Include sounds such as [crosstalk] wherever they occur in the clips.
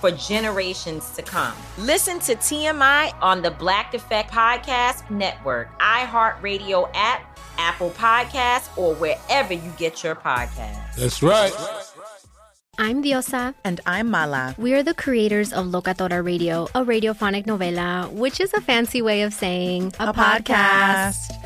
for generations to come. Listen to TMI on the Black Effect Podcast Network, iHeartRadio app, Apple Podcasts, or wherever you get your podcasts. That's right. I'm Diosa. And I'm Mala. We are the creators of Locatora Radio, a radiophonic novela, which is a fancy way of saying a, a podcast. podcast.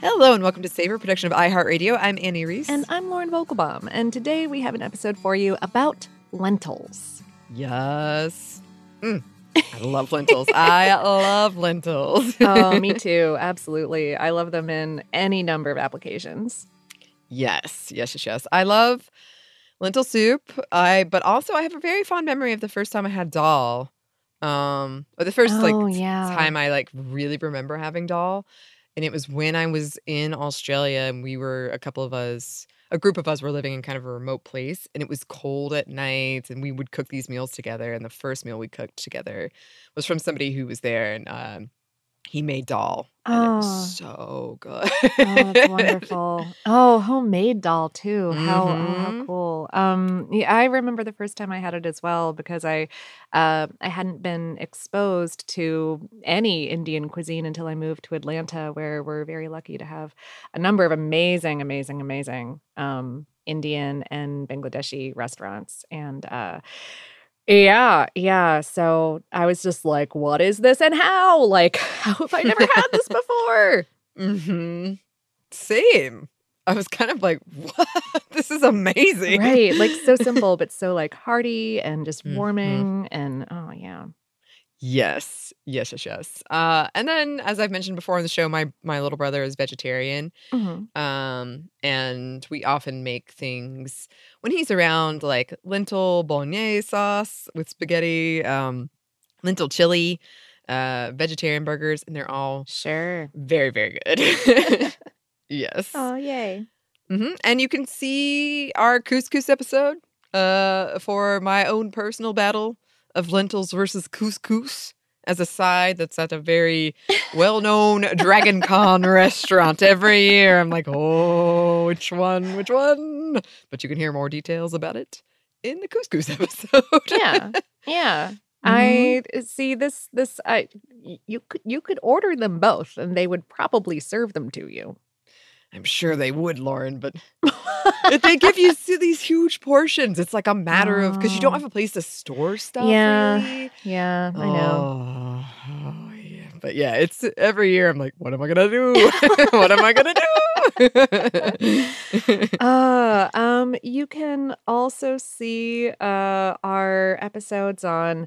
Hello and welcome to Savor, production of iHeartRadio. I'm Annie Reese. And I'm Lauren Vogelbaum. And today we have an episode for you about lentils. Yes. Mm. I [laughs] love lentils. I love lentils. [laughs] oh, me [laughs] too. Absolutely. I love them in any number of applications. Yes, yes, yes, yes. I love lentil soup. I but also I have a very fond memory of the first time I had dal. Um, or the first oh, like yeah. time I like really remember having dal and it was when I was in Australia and we were a couple of us a group of us were living in kind of a remote place and it was cold at night and we would cook these meals together and the first meal we cooked together was from somebody who was there and um, he made dal and oh. it was so good. oh, that's [laughs] wonderful. Oh, homemade dal too. How, mm-hmm. oh, how cool. Um, yeah, I remember the first time I had it as well because I, uh, I hadn't been exposed to any Indian cuisine until I moved to Atlanta, where we're very lucky to have a number of amazing, amazing, amazing um, Indian and Bangladeshi restaurants, and uh, yeah, yeah. So I was just like, what is this and how? Like, [laughs] how have I never had this before? mm-hmm. Same. I was kind of like, what? [laughs] This is amazing. Right. Like so [laughs] simple, but so like hearty and just mm-hmm. warming. Mm-hmm. And oh, yeah. Yes, yes, yes, yes. Uh, and then, as I've mentioned before on the show, my my little brother is vegetarian, mm-hmm. um, and we often make things when he's around, like lentil bolognese sauce with spaghetti, um, lentil chili, uh, vegetarian burgers, and they're all sure very, very good. [laughs] [laughs] yes. Oh, yay! Mm-hmm. And you can see our couscous episode uh, for my own personal battle of lentils versus couscous as a side that's at a very well-known Dragon Con restaurant every year. I'm like, oh, which one? Which one? But you can hear more details about it in the couscous [laughs] episode. yeah. Yeah. Mhm. I see this this I you could you could order them both and they would probably serve them to you. I'm sure they would, Lauren, but [laughs] if they give you these huge portions, it's like a matter of because you don't Oh. have a place to store stuff. Yeah. really. Yeah, I know. Oh, oh, yeah. But yeah, it's every year. I'm like, what am I gonna do? [laughs] [laughs] what am I gonna do? Uh, um, you can also see uh our episodes on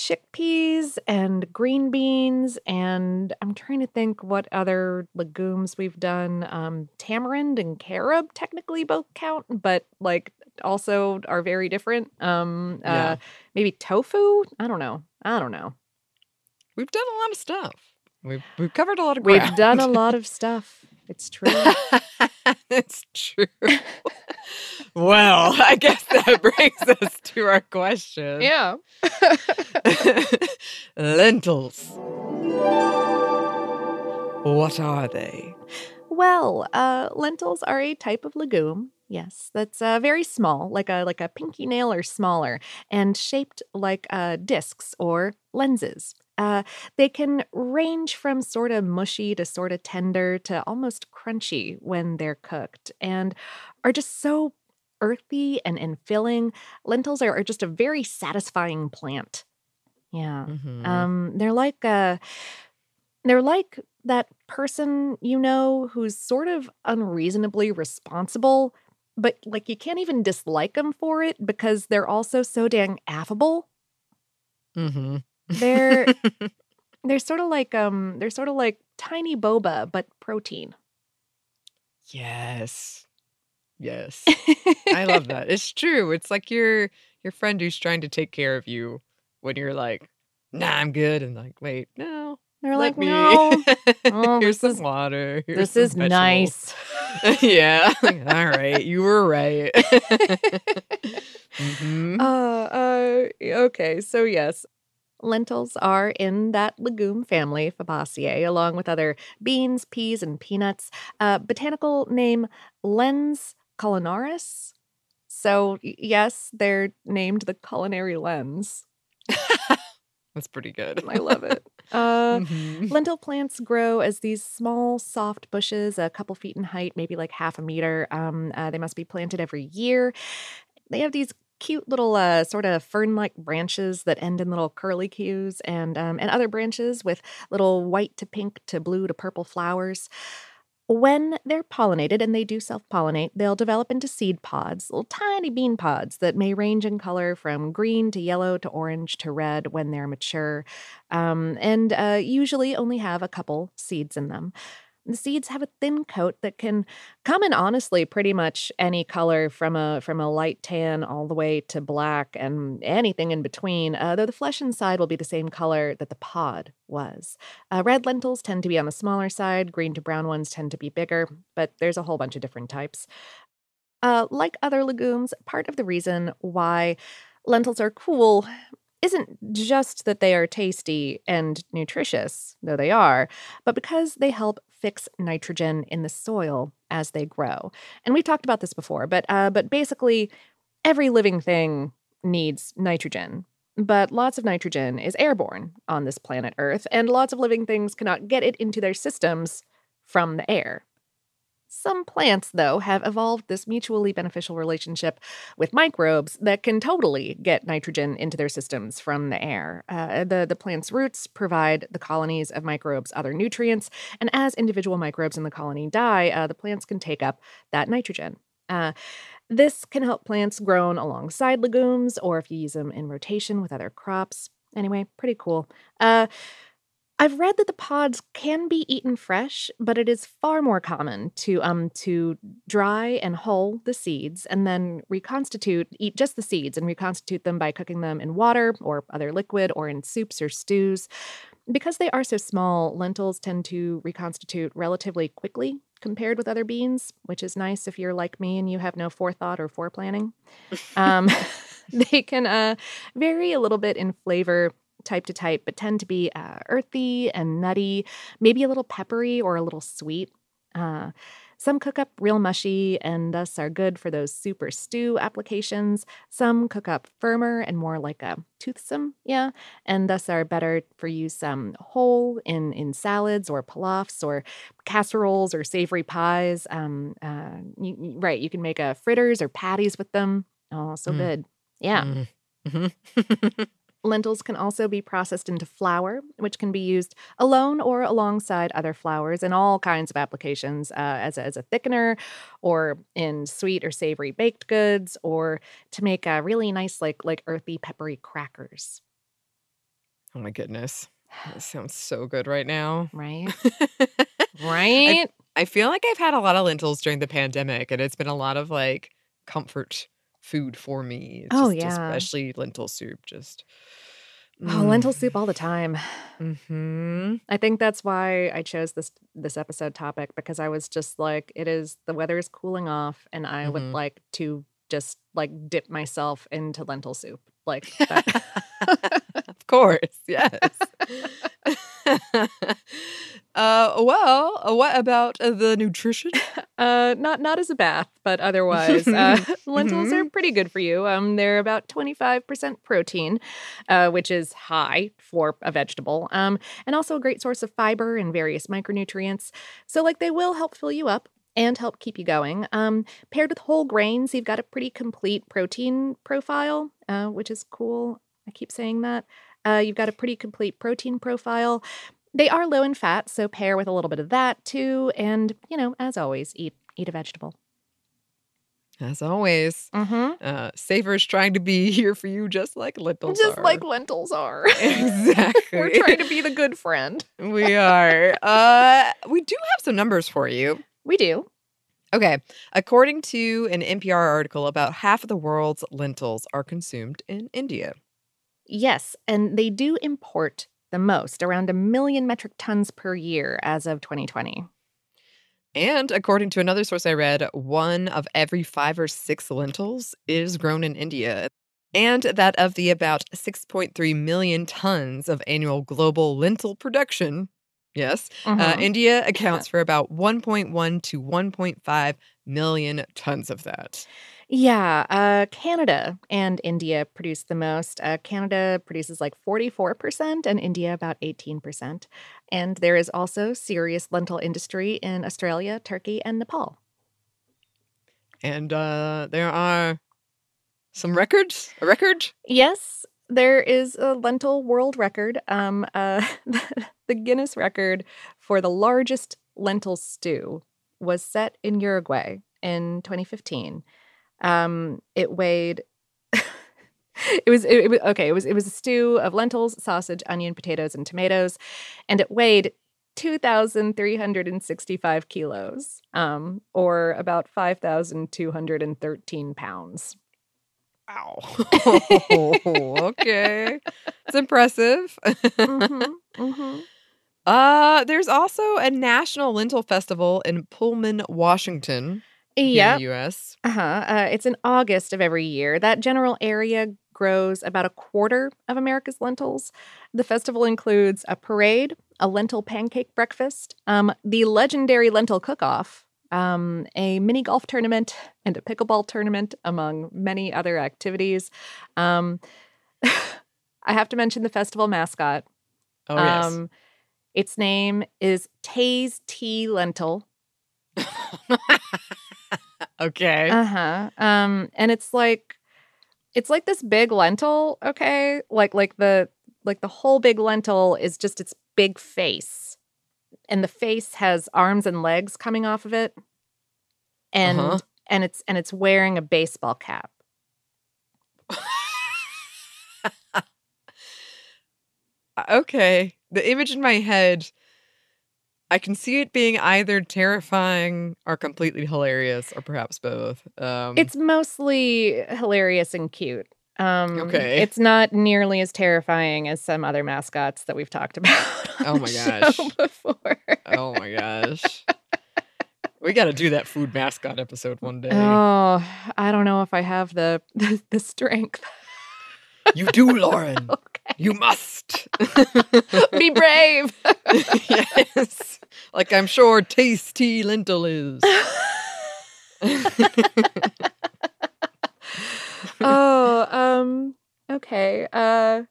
chickpeas and green beans and I'm trying to think what other legumes we've done. Um, tamarind and carob technically both count, but like also are very different. Um, uh, Yeah. maybe tofu. I don't know. I don't know. We've done a lot of stuff. We've we've covered a lot of We've done a lot [laughs] of stuff. It's true. [laughs] it's true. [laughs] well, I guess that [laughs] brings us to our question. yeah. [laughs] Lentils. What are they? Well, uh, lentils are a type of legume. Yes, that's uh, very small, like a like a pinky nail or smaller, and shaped like uh, discs or lenses. Uh, they can range from sort of mushy to sort of tender to almost crunchy when they're cooked, and are just so earthy and, and filling. Lentils are, are just a very satisfying plant. Yeah. Mhm. Um, they're like uh they're like that person you know who's sort of unreasonably responsible, but like you can't even dislike them for it because they're also so dang affable. Mhm. They're [laughs] they're sort of like um they're sort of like tiny boba but protein. yes. Yes. I love that. [laughs] It's true. It's like your your friend who's trying to take care of you when you're like, nah, I'm good. And like, wait, no. They're like, me. no, [laughs] Oh, Here's some is- water. Here's this some is vegetables." nice. yeah. Like, All right. You were right. Mhm. Uh, uh, okay, so yes, lentils are in that legume family, Fabaceae, along with other beans, peas, and peanuts. Uh, botanical name Lens culinaris. So yes, they're named the culinary lens. [laughs] That's pretty good. I love it. Uh, Mhm. Lentil plants grow as these small, soft bushes, a couple feet in height, maybe like half a meter. Um, uh, they must be planted every year. They have these cute little uh, sort of fern-like branches that end in little curly cues, and um, and other branches with little white to pink to blue to purple flowers. When they're pollinated, and they do self pollinate, they'll develop into seed pods, little tiny bean pods that may range in color from green to yellow to orange to red when they're mature, um, and uh, usually only have a couple seeds in them. The seeds have a thin coat that can come in honestly pretty much any color from a from a light tan all the way to black and anything in between. Uh, though the flesh inside will be the same color that the pod was. Uh, red lentils tend to be on the smaller side. Green to brown ones tend to be bigger, but there's a whole bunch of different types. Uh, like other legumes, part of the reason why lentils are cool isn't just that they are tasty and nutritious, though they are, but because they help fix nitrogen in the soil as they grow. And we've talked about this before, but uh, but basically, every living thing needs nitrogen. But lots of nitrogen is airborne on this planet Earth, and lots of living things cannot get it into their systems from the air. Some plants, though, have evolved this mutually beneficial relationship with microbes that can totally get nitrogen into their systems from the air. Uh, the, the plant's roots provide the colonies of microbes other nutrients, and as individual microbes in the colony die, uh, the plants can take up that nitrogen. Uh, this can help plants grown alongside legumes, or if you use them in rotation with other crops. Anyway, pretty cool. I've read that the pods can be eaten fresh, but it is far more common to um to dry and hull the seeds and then reconstitute eat just the seeds and reconstitute them by cooking them in water or other liquid or in soups or stews. Because they are so small, lentils tend to reconstitute relatively quickly compared with other beans, which is nice if you're like me and you have no forethought or foreplanning. [laughs] Um, [laughs] they can uh, vary a little bit in flavor type to type, but tend to be uh, earthy and nutty, maybe a little peppery or a little sweet. Uh, Some cook up real mushy and thus are good for those super stew applications. Some cook up firmer and more like a toothsome, yeah, and thus are better for use um, whole in, in salads or pilafs or casseroles or savory pies. Um, uh, you, right, you can make a fritters or patties with them. Oh, so Mm. good. Yeah. Mm. Mhm. [laughs] Lentils can also be processed into flour, which can be used alone or alongside other flours in all kinds of applications uh, as, a, as a thickener or in sweet or savory baked goods or to make a really nice, like, like earthy, peppery crackers. oh my goodness. That [sighs] sounds so good right now. Right? [laughs] right? I feel like I've had a lot of lentils during the pandemic, and it's been a lot of like comfort food for me. Oh, just yeah. especially lentil soup. Just Oh, lentil soup all the time. hmm I think that's why I chose this this episode topic because I was just like, it is the weather is cooling off, and I would Mhm. like to just like dip myself into lentil soup. Like that. [laughs] of course, yes. [laughs] [laughs] uh, well, uh, what about uh, the nutrition? [laughs] uh, not not as a bath, but otherwise, [laughs] uh, lentils are Mhm. pretty good for you. Um, they're about twenty five percent protein, uh, which is high for a vegetable. Um, and also a great source of fiber and various micronutrients. So, like, they will help fill you up and help keep you going. Um, paired with whole grains, you've got a pretty complete protein profile, uh, which is cool. I keep saying that. Uh, you've got a pretty complete protein profile. They are low in fat, so pair with a little bit of that too. And, you know, as always, eat eat a vegetable. As always, Mm-hmm. uh, Savor's trying to be [laughs] here for you, just like lentils Just are. like lentils are. [laughs] exactly. We're trying to be the good friend. [laughs] we are. Uh, we do have some numbers for you. We do. Okay. According to an NPR article, about half of the world's lentils are consumed in India. Yes, and they do import the most, around a million metric tons per year as of 2020. And according to another source I read, one of every five or six lentils is grown in India. And that of the about 6.3 million tons of annual global lentil production, yes, uh, Mhm. India accounts for about 1.1 to 1.5 million tons of that. Yeah, uh, Canada and India produce the most. Uh, Canada produces like 44%, and India about 18%. And there is also serious lentil industry in Australia, Turkey, and Nepal. And uh, there are some records. A record? Yes, there is a lentil world record. Um, uh, [laughs] the Guinness record for the largest lentil stew was set in Uruguay in 2015. Um, it weighed. [laughs] it was it, it was okay. It was it was a stew of lentils, sausage, onion, potatoes, and tomatoes, and it weighed. 2,365 kilos, um, or about 5,213 pounds. Wow. [laughs] [laughs] okay. It's impressive. Mhm, mhm. Uh, there's also a national lentil festival in Pullman, Washington, Yeah. in the U.S. Uh-huh. Uh, it's in August of every year. That general area grows about a quarter of America's lentils. The festival includes a parade, a lentil pancake breakfast, um, the legendary lentil cook-off, um, a mini golf tournament, and a pickleball tournament, among many other activities. Um, [laughs] I have to mention the festival mascot. Oh yes. Um, its name is Tase T. Lentil. [laughs] okay. Uh-huh. Um and it's like it's like this big lentil, okay? Like like the like the whole big lentil is just its big face. And the face has arms and legs coming off of it. And Uh-huh. and it's and it's wearing a baseball cap. [laughs] Uh, okay. The image in my head, I can see it being either terrifying or completely hilarious, or perhaps both. Um, It's mostly hilarious and cute. Um Okay. It's not nearly as terrifying as some other mascots that we've talked [laughs] about. Oh my gosh. Before. oh my gosh. We got to do that food mascot episode one day. Oh, I don't know if I have the the, [laughs] the strength. You do, Lauren. [laughs] okay. You must. [laughs] Be brave. yes. like I'm sure tasty lentil is. [laughs] oh, um, okay. Uh,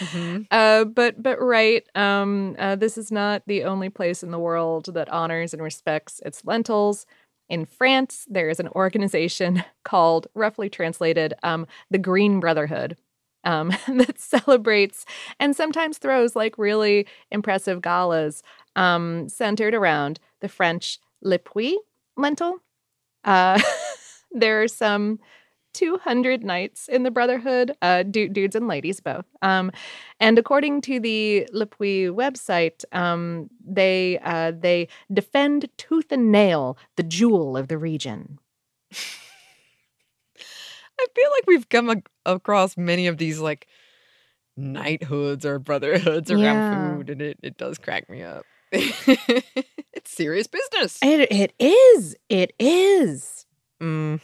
Mhm. uh, but but right. Um, uh, this is not the only place in the world that honors and respects its lentils. In France, there is an organization [laughs] called, roughly translated, um, the Green Brotherhood. Um, [laughs] that celebrates and sometimes throws like really impressive galas um, centered around the French Le Puy lentil. Uh, [laughs] there are some 200 knights in the Brotherhood, uh, du- dudes and ladies both. Um, and according to the Le Puy website, um, they uh, they defend tooth and nail the jewel of the region. [laughs] I feel like we've come ac- across many of these like knighthoods or brotherhoods around Yeah. food, and it, it does crack me up. [laughs] it's serious business. It, it is. It is. Hmm.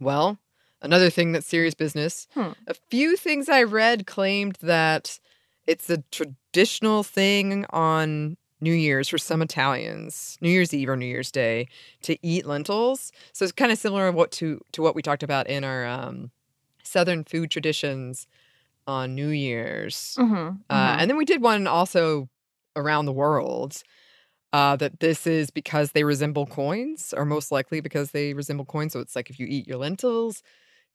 Well, another thing that's serious business. Hmm. A few things I read claimed that it's a traditional thing on New Year's for some Italians, New Year's Eve or New Year's Day, to eat lentils. So it's kind of similar what to to what we talked about in our um, Southern food traditions on New Year's. Mm-hmm, Uh, and then we did one also around the world uh, that this is because they resemble coins, or most likely because they resemble coins. So it's like if you eat your lentils,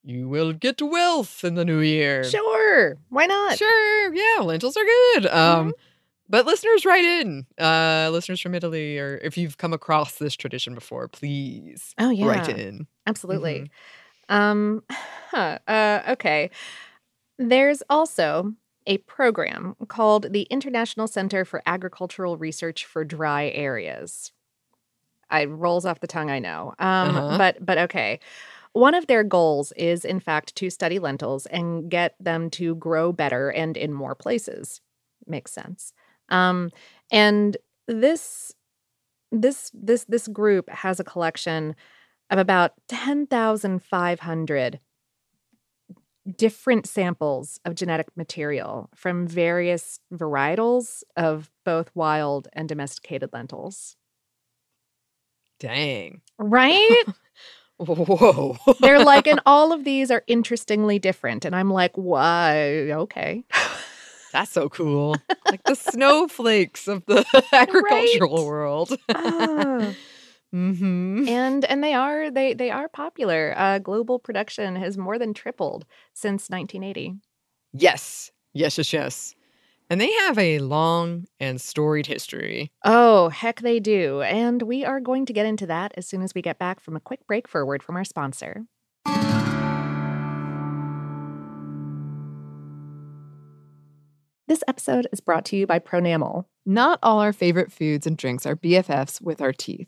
you will get wealth in the new year. Sure. Why not? Sure. Yeah, lentils are good. Um, But listeners, write in. Uh, listeners from Italy, or if you've come across this tradition before, please Oh, yeah. write in. Absolutely. Um, huh, [sighs] uh, okay. There's also a program called the International Center for Agricultural Research for Dry Areas. It rolls off the tongue, I know. Um, Uh-huh. but but okay. One of their goals is, in fact, to study lentils and get them to grow better and in more places. Makes sense. Um, and this this this this group has a collection of about 10,500 different samples of genetic material from various varietals of both wild and domesticated lentils. Dang. Right? [laughs] Whoa. They're like, and [laughs] all of these are interestingly different. And I'm like, why? Okay. [laughs] That's so cool. Like the snowflakes of the agricultural world. Ah. Hmm and and they are they they are popular. Uh, global production has more than tripled since 1980. Yes. Yes, yes, yes. And they have a long and storied history. Oh, heck, they do. And we are going to get into that as soon as we get back from a quick break for a word from our sponsor. This episode is brought to you by Pronamel. Not all our favorite foods and drinks are BFFs with our teeth.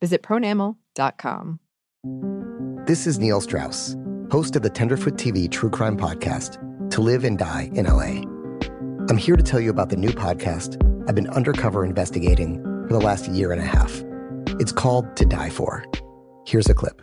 Visit pronamel.com. This is Neil Strauss, host of the Tenderfoot TV True Crime Podcast, To Live and Die in LA. I'm here to tell you about the new podcast I've been undercover investigating for the last year and a half. It's called To Die For. Here's a clip.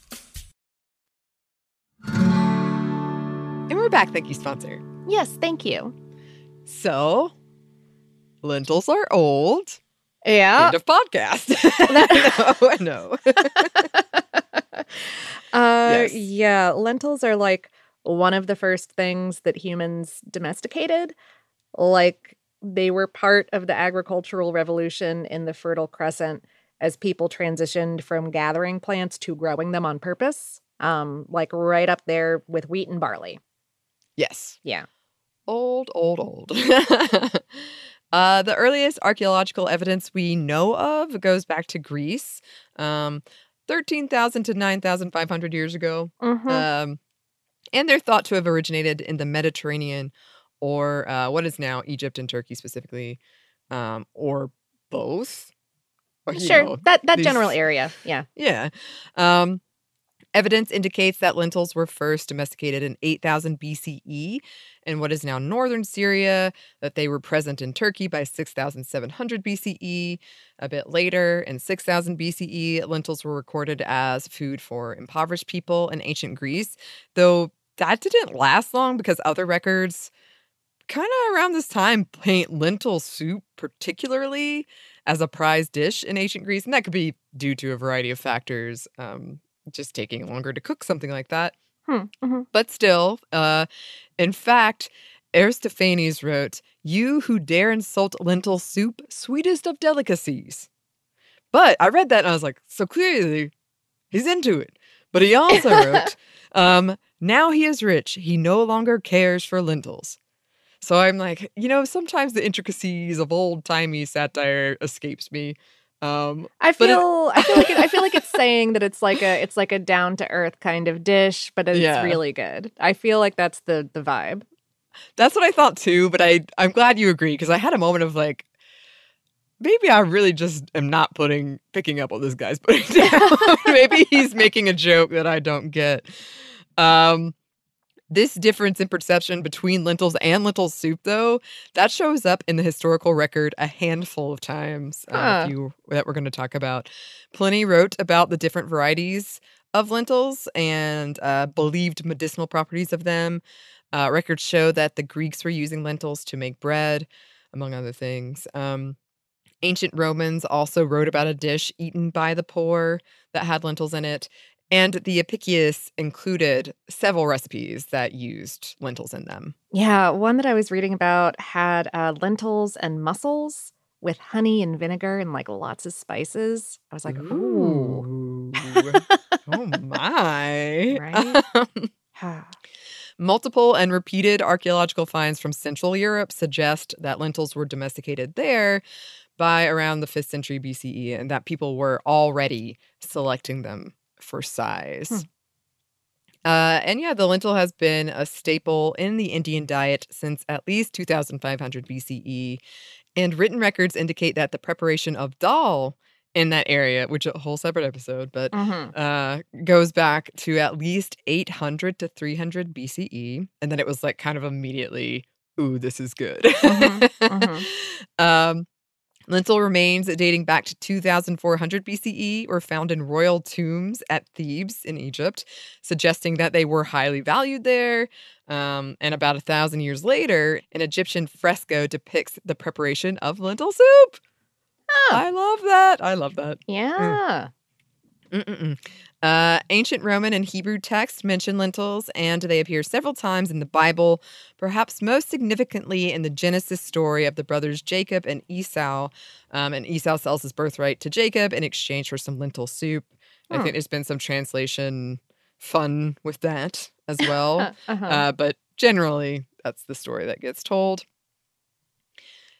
And we're back. Thank you, sponsor. Yes, thank you. So, lentils are old. Yeah. End of podcast. [laughs] no, no. [laughs] Uh, Yes. yeah, lentils are like one of the first things that humans domesticated. Like they were part of the agricultural revolution in the Fertile Crescent as people transitioned from gathering plants to growing them on purpose. Um, like right up there with wheat and barley. Yes. Yeah. Old, old, old. [laughs] uh, the earliest archaeological evidence we know of goes back to Greece, um, 13,000 to 9,500 years ago. Mhm. Um, and they're thought to have originated in the Mediterranean or uh, what is now Egypt and Turkey specifically, um, or both. Or, Sure. know, that that these- general area. Yeah. yeah. Um, evidence indicates that lentils were first domesticated in 8000 BCE in what is now northern Syria, that they were present in Turkey by 6700 BCE. A bit later, in 6000 BCE, lentils were recorded as food for impoverished people in ancient Greece, though that didn't last long because other records kind of around this time paint lentil soup particularly as a prized dish in ancient Greece, and that could be due to a variety of factors, um, just taking longer to cook something like that. Hmm. mhm. But still, uh, in fact, Aristophanes wrote, "You who dare insult lentil soup, sweetest of delicacies." But I read that and I was like, so clearly he's into it. But he also wrote, [laughs] um, "Now he is rich, he no longer cares for lentils." So I'm like, you know, sometimes the intricacies of old timey satire escapes me. Um, I but it- feel I feel like it, I feel like it's saying that it's like a it's like a down to earth kind of dish, but it's Yeah. really good. I feel like that's the the vibe. That's what I thought too, but I I'm glad you agree because I had a moment of like maybe I really just am not putting picking up what this guy's [laughs] putting down. [laughs] maybe he's making a joke that I don't get. Um this difference in perception between lentils and lentil soup though, that shows up in the historical record a handful of times uh, few that we're going to talk about. Pliny wrote about the different varieties of lentils and uh, believed medicinal properties of them. Uh, records show that the Greeks were using lentils to make bread, among other things. Um, ancient Romans also wrote about a dish eaten by the poor that had lentils in it. And the Apicius included several recipes that used lentils in them. Yeah, one that I was reading about had uh, lentils and mussels with honey and vinegar and like lots of spices. I was like, ooh. oh my. [laughs] Right? Multiple and repeated archaeological finds from Central Europe suggest that lentils were domesticated there by around the 5th century BCE and that people were already selecting them for size. Hmm. Uh, and yeah, the lentil has been a staple in the Indian diet since at least 2500 BCE. And written records indicate that the preparation of dal in that area, which a whole separate episode, but Mhm. uh, goes back to at least 800 to 300 BCE. And then it was like kind of immediately, ooh, this is good. mhm. [laughs] um, lentil remains dating back to 2400 BCE were found in royal tombs at Thebes in Egypt, suggesting that they were highly valued there. Um, and about a thousand years later, an Egyptian fresco depicts the preparation of lentil soup. I love that. I love that. Yeah. Mm-mm-mm. Uh, ancient Roman and Hebrew texts mention lentils, and they appear several times in the Bible, perhaps most significantly in the Genesis story of the brothers Jacob and Esau. Um, and Esau sells his birthright to Jacob in exchange for some lentil soup. I Hmm. think there's been some translation fun with that as well. [laughs] Uh-huh. uh, but generally, that's the story that gets told.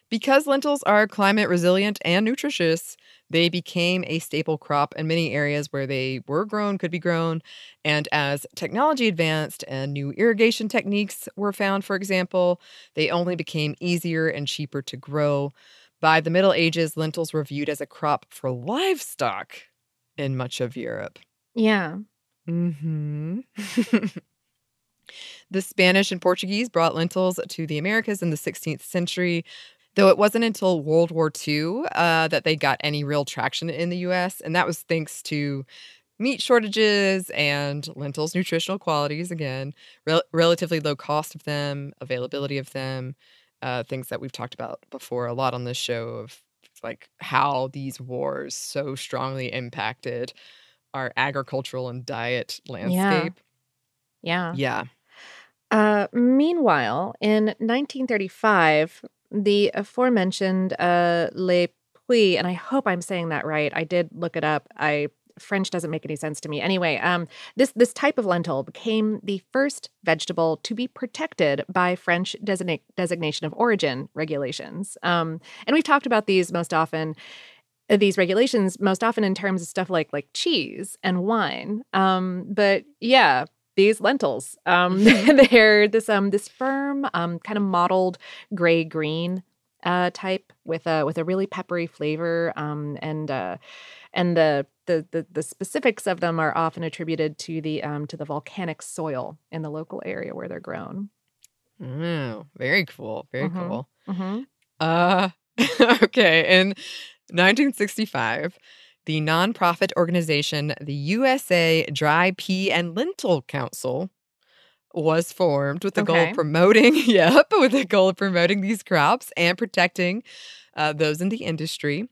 Because lentils are climate resilient and nutritious, they became a staple crop in many areas where they were grown, could be grown. And as technology advanced and new irrigation techniques were found, for example, they only became easier and cheaper to grow. By the Middle Ages, lentils were viewed as a crop for livestock in much of Europe. Yeah. hmm [laughs] the Spanish and Portuguese brought lentils to the Americas in the 16th century, though it wasn't until World War II uh, that they got any real traction in the US. And that was thanks to meat shortages and lentils' nutritional qualities again, rel- relatively low cost of them, availability of them, uh, things that we've talked about before a lot on this show of like how these wars so strongly impacted our agricultural and diet landscape. Yeah. Yeah. Uh, meanwhile, in 1935, the aforementioned uh, Le Puy, and I hope I'm saying that right. I did look it up. I French doesn't make any sense to me. Anyway, um, this this type of lentil became the first vegetable to be protected by French designa- designation of origin regulations. Um, and we've talked about these most often uh, these regulations most often in terms of stuff like like cheese and wine. Um, but yeah, these lentils, um, [laughs] [laughs] they're this um this firm um kind of mottled gray green uh type with a with a really peppery flavor um and uh and the the the, the specifics of them are often attributed to the um to the volcanic soil in the local area where they're grown. Oh, very cool. Very Mhm. cool. Mm-hmm. Uh [laughs] okay. In 1965, the nonprofit organization, the USA Dry Pea and Lentil Council, was formed with the goal of promoting, [laughs] yep, with the goal of promoting these crops and protecting uh, those in the industry.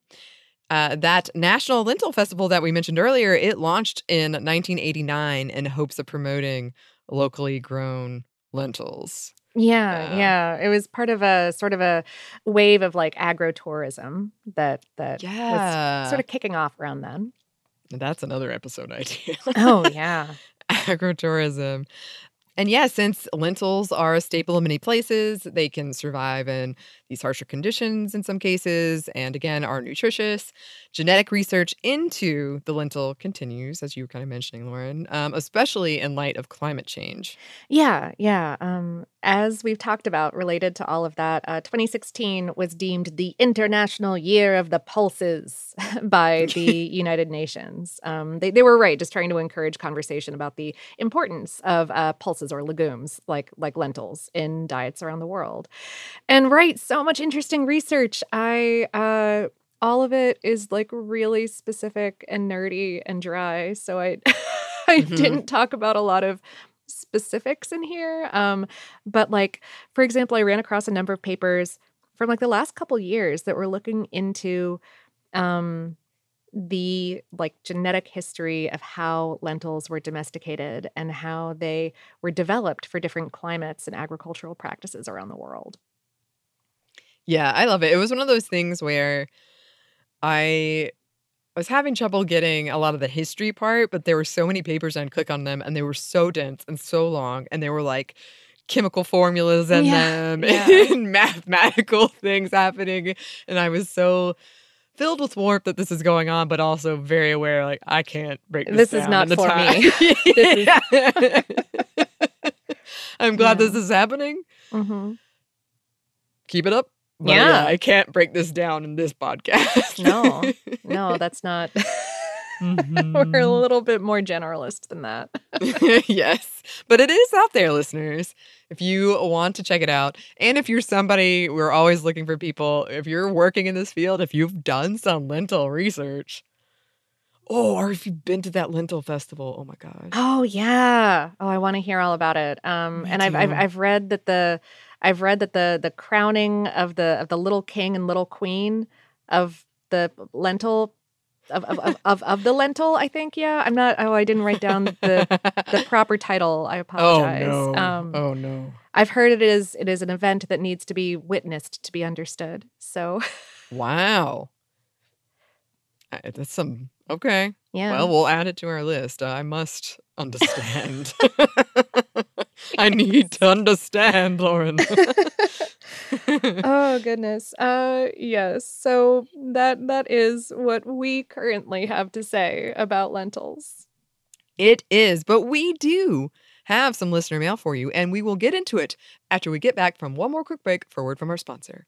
Uh, that National Lentil Festival that we mentioned earlier, it launched in 1989 in hopes of promoting locally grown lentils. Yeah, Uh, yeah. It was part of a sort of a wave of like agro-tourism that that Yeah. was sort of kicking off around then. That's another episode [laughs] idea. Oh yeah. Agrotourism. And yeah, since lentils are a staple in many places, they can survive in these harsher conditions in some cases, and again, are nutritious. Genetic research into the lentil continues, as you were kind of mentioning, Lauren, um, especially in light of climate change. Yeah, yeah. Um, as we've talked about, related to all of that, uh, 2016 was deemed the International Year of the Pulses [laughs] by [laughs] the United Nations. Um, they, they were right, just trying to encourage conversation about the importance of uh, pulses or legumes like like lentils in diets around the world. And right, so much interesting research. I uh, all of it is like really specific and nerdy and dry. So I [laughs] I Mhm. didn't talk about a lot of specifics in here. Um, but like, for example, I ran across a number of papers from like the last couple years that were looking into um the like genetic history of how lentils were domesticated and how they were developed for different climates and agricultural practices around the world. Yeah, I love it. It was one of those things where I I was having trouble getting a lot of the history part, but there were so many papers I'd click on them and they were so dense and so long. And they were like chemical formulas in Yeah, them [laughs] yeah. and mathematical [laughs] things happening. And I was so filled with warmth that this is going on, but also very aware like I can't break this This is not the for time. [laughs] me. I'm glad this is happening. hmm Keep it up. But Yeah. yeah, I can't break this down in this podcast. No, no, [laughs] that's not. [laughs] We're a little bit more generalist than that. [laughs] yes, but it is out there, listeners. If you want to check it out, and if you're somebody, we're always looking for people. If you're working in this field, if you've done some lentil research, oh, or if you've been to that lentil festival, oh my gosh. Oh yeah. Oh, I want to hear all about it. Um, Me and I've, I've. I've read that the I've read that the the crowning of the of the little king and little queen of the lentil of of, of, of, of the lentil. I think yeah. I'm not. Oh, I didn't write down the the [laughs] proper title. I apologize. Oh apologize. no! Um, oh no! I've heard it is it is an event that needs to be witnessed to be understood. So Wow, that's some okay. Yeah. Well, we'll add it to our list. I must understand. [laughs] [laughs] I need to understand, Lauren. [laughs] [laughs] oh goodness. Uh yes. So that that is what we currently have to say about lentils. It is, but we do have some listener mail for you, and we will get into it after we get back from one more quick break for word from our sponsor.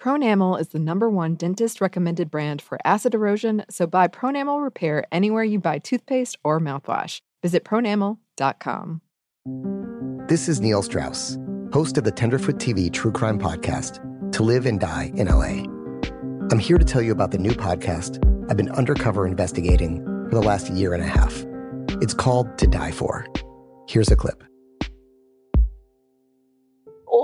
Pronamel is the number one dentist recommended brand for acid erosion, so buy Pronamel Repair anywhere you buy toothpaste or mouthwash. Visit pronamel.com. This is Neil Strauss, host of the Tenderfoot TV True Crime Podcast, To Live and Die in LA. I'm here to tell you about the new podcast I've been undercover investigating for the last year and a half. It's called To Die For. Here's a clip.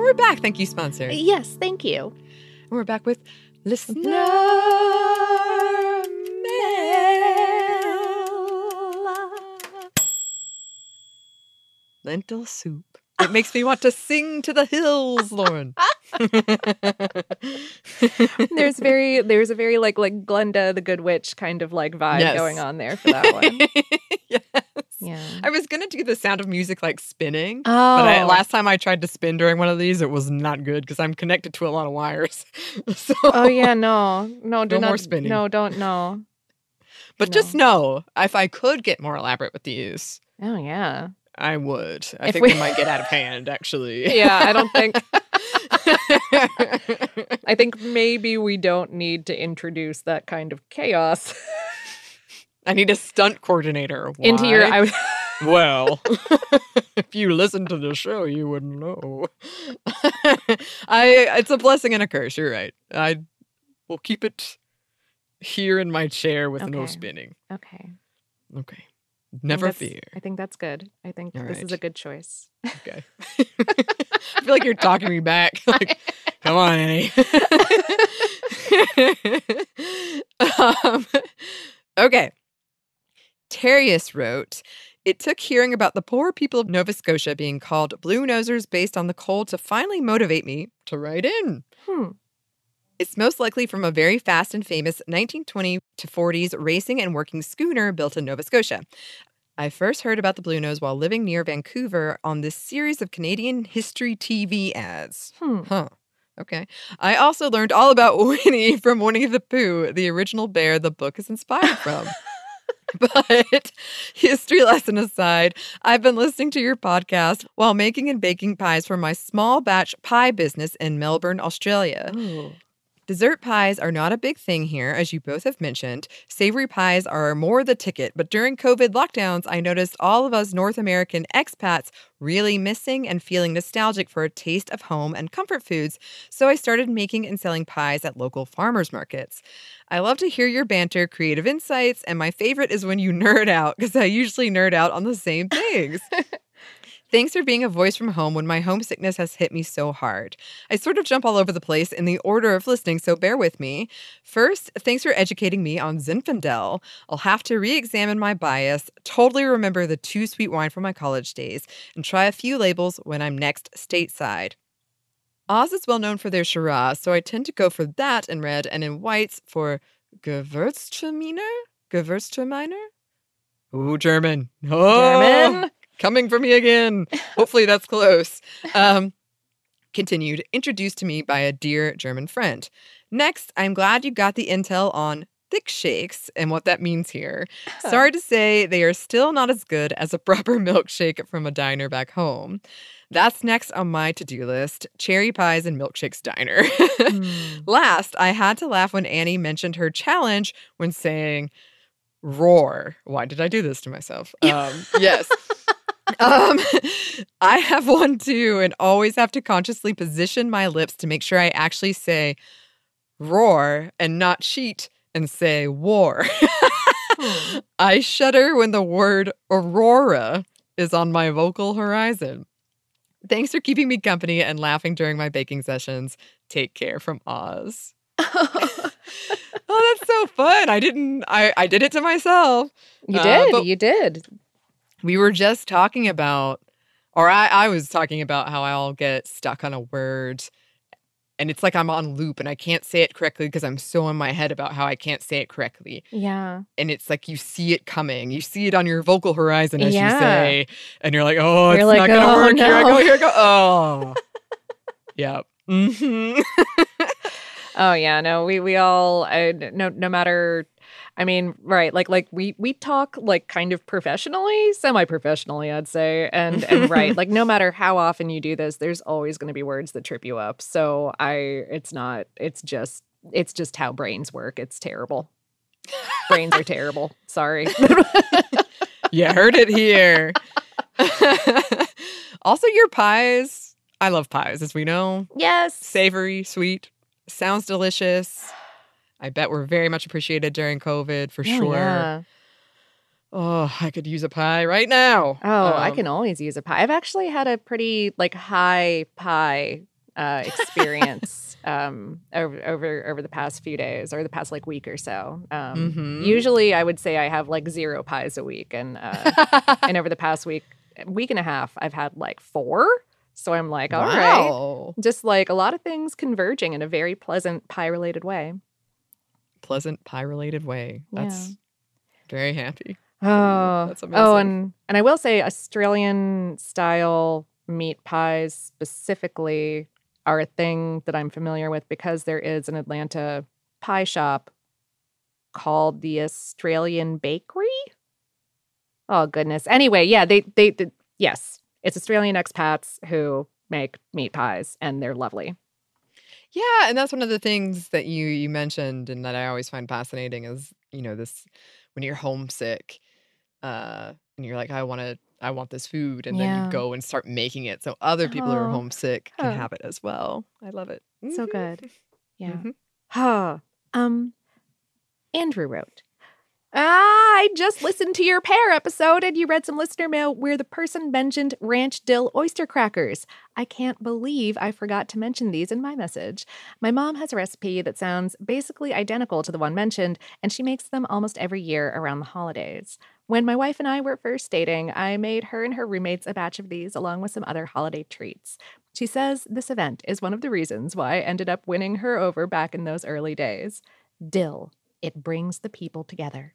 And we're back. Thank you, sponsor. Yes, thank you. And we're back with listener lentil soup. It [laughs] makes me want to sing to the hills, Lauren. [laughs] [laughs] there's very there's a very like like Glenda the Good Witch kind of like vibe Yes. going on there for that one. yes. Yeah. I was gonna do the sound of music like spinning, Oh. but I, Oh. last time I tried to spin during one of these, it was not good because I'm connected to a lot of wires. [laughs] so, Oh yeah, no. No, do No not more spinning. No, don't no. but just know if I could get more elaborate with these, Oh yeah. I would. I If think we- we might get out of hand, actually. [laughs] Yeah, I don't think [laughs] I think maybe we don't need to introduce that kind of chaos I need a stunt coordinator. into your Why? I [laughs] Well, [laughs] if you listen to the show, you would know. [laughs] I it's a blessing and a curse. You're right. I will keep it here in my chair with no spinning. Okay. Okay. Never that's- fear. I think that's good. I think All this is a good choice. Okay. I feel like you're talking me back. Like, come on, Annie. um, okay. Terrius wrote, it took hearing about the poor people of Nova Scotia being called blue nosers based on the cold to finally motivate me to write in. Hmm. It's most likely from a very fast and famous 1920 to 40s racing and working schooner built in Nova Scotia. I first heard about the Blue Nose while living near Vancouver on this series of Canadian history TV ads. Hmm. Huh. Okay. I also learned all about [laughs] Winnie from Winnie the Pooh, the original bear the book is inspired from. [laughs] [laughs] but history lesson aside, I've been listening to your podcast while making and baking pies for my small batch pie business in Melbourne, Australia. Ooh. Dessert pies are not a big thing here, as you both have mentioned. Savory pies are more the ticket, but during COVID lockdowns, I noticed all of us North American expats really missing and feeling nostalgic for a taste of home and comfort foods, so I started making and selling pies at local farmers markets. I love to hear your banter, creative insights, and my favorite is when you [laughs] nerd out, because I usually nerd out on the same things. [laughs] Thanks for being a voice from home when my homesickness has hit me so hard. I sort of jump all over the place in the order of listening, so bear with me. First, thanks for educating me on Zinfandel. I'll have to re examine my bias, totally remember the too sweet wine from my college days, and try a few labels when I'm next stateside. Oz is well known for their Shiraz, so I tend to go for that in red and in whites for Gewürztraminer? Gewürztraminer? Ooh, German. Oh, German? Coming for me again. [laughs] Hopefully that's close. Um, continued, introduced to me by a dear German friend. Next, I'm glad you got the intel on thick shakes and what that means here. [laughs] Sorry to say, they are still not as good as a proper [laughs] milkshake from a diner back home. That's next on my to do list cherry pies and milkshakes diner. Last, I had to laugh when Annie mentioned her challenge when saying, roar. Why did I do this to myself? Um, yes. Um, [laughs] I have one too, and always have to consciously position my lips to make sure I actually say roar and not cheat and say war. [laughs] I shudder when the word aurora is on my vocal horizon. Thanks for keeping me company and laughing during my baking sessions. Take care from Oz. [laughs] oh, that's so fun. I didn't I I did it to myself. You Uh, did. but you did. We were just talking about or I, I was talking about how I'll get stuck on a word and it's like I'm on loop and I can't say it correctly because I'm so in my head about how I can't say it correctly. Yeah. And it's like you see it coming. You see it on your vocal horizon, as Yeah. you say. And you're like, oh, You're it's like, not going to "Oh, work. Here I go, here I go. Oh. [laughs] yep. hmm [laughs] Oh yeah, no, we we all no no matter I mean, right, like like we we talk like kind of professionally, semi-professionally, I'd say. And and right, like no [laughs] matter how often you do this, there's always going to be words that trip you up. So I it's not it's just it's just how brains work. It's terrible. brains are terrible. Sorry. [laughs] you heard it here. [laughs] also, your pies. I love pies, as we know. Yes. Savory, sweet, sounds delicious. I bet we're very much appreciated during COVID for Oh, sure. yeah. Oh, I could use a pie right now. Oh, I Um, can always use a pie. I've actually had a pretty like high pie uh, experience [laughs] um, over over over the past few days or the past like week or so. Um, Mhm. Usually, I would say I have like zero pies a week, and uh, [laughs] and over the past week week and a half, I've had like four. So I'm like, all right, Wow. just like a lot of things converging in a very pleasant pie related way. Pleasant pie related way. That's Yeah. very happy. Oh, That's oh, and and I will say Australian style meat pies specifically are a thing that I'm familiar with because there is an Atlanta pie shop called the Australian Bakery. Oh goodness. Anyway, yeah, they they, they yes, it's Australian expats who make meat pies and they're lovely. Yeah, and that's one of the things that you you mentioned and that I always find fascinating is, you know, this when you're homesick, uh, and you're like, I want to I want this food, and then you go and start making it so other people who are Oh. homesick can Oh. have it as well. I love it. So Mhm. good. Yeah. Mhm. Huh. Um, Andrew wrote, Ah, I just listened to your pear episode and you read some listener mail where the person mentioned ranch dill oyster crackers. I can't believe I forgot to mention these in my message. My mom has a recipe that sounds basically identical to the one mentioned, and she makes them almost every year around the holidays. When my wife and I were first dating, I made her and her roommates a batch of these along with some other holiday treats. She says this event is one of the reasons why I ended up winning her over back in those early days. Dill, it brings the people together.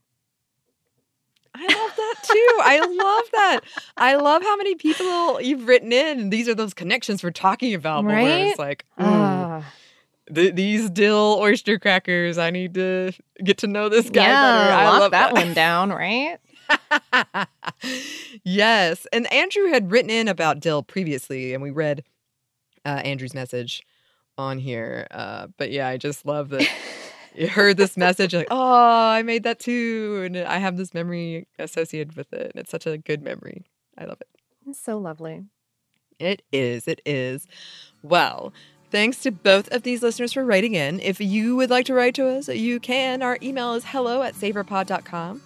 I love that too. I love that. I love how many people you've written in. These are those connections we're talking about. but Where it's Right? like, th- these dill oyster crackers. I need to get to know this guy yeah, better. I love that one down, right? [laughs] yes. And Andrew had written in about dill previously, and we read uh, Andrew's message on here. Uh, but yeah, I just love that [laughs] [laughs] heard this message, like, oh, I made that too. And I have this memory associated with it. And it's such a good memory. I love it. It's so lovely. It is. It is. Well, thanks to both of these listeners for writing in. If you would like to write to us, you can. Our email is hello at savorpod.com.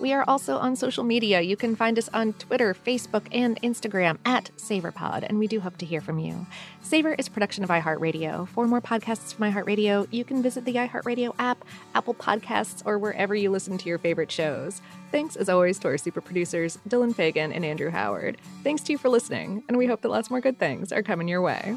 We are also on social media. You can find us on Twitter, Facebook, and Instagram at SavorPod, and we do hope to hear from you. Savor is production of iHeartRadio. For more podcasts from iHeartRadio, you can visit the iHeartRadio app, Apple Podcasts, or wherever you listen to your favorite shows. Thanks, as always, to our super producers, Dylan Fagan and Andrew Howard. Thanks to you for listening, and we hope that lots more good things are coming your way.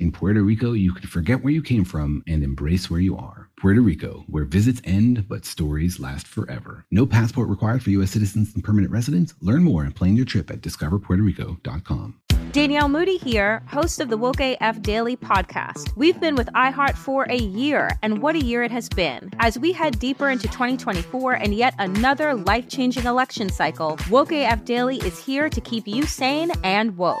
In Puerto Rico, you can forget where you came from and embrace where you are. Puerto Rico, where visits end but stories last forever. No passport required for U.S. citizens and permanent residents. Learn more and plan your trip at discoverpuertorico.com. Danielle Moody here, host of the Woke AF Daily podcast. We've been with iHeart for a year, and what a year it has been. As we head deeper into 2024 and yet another life changing election cycle, Woke AF Daily is here to keep you sane and woke.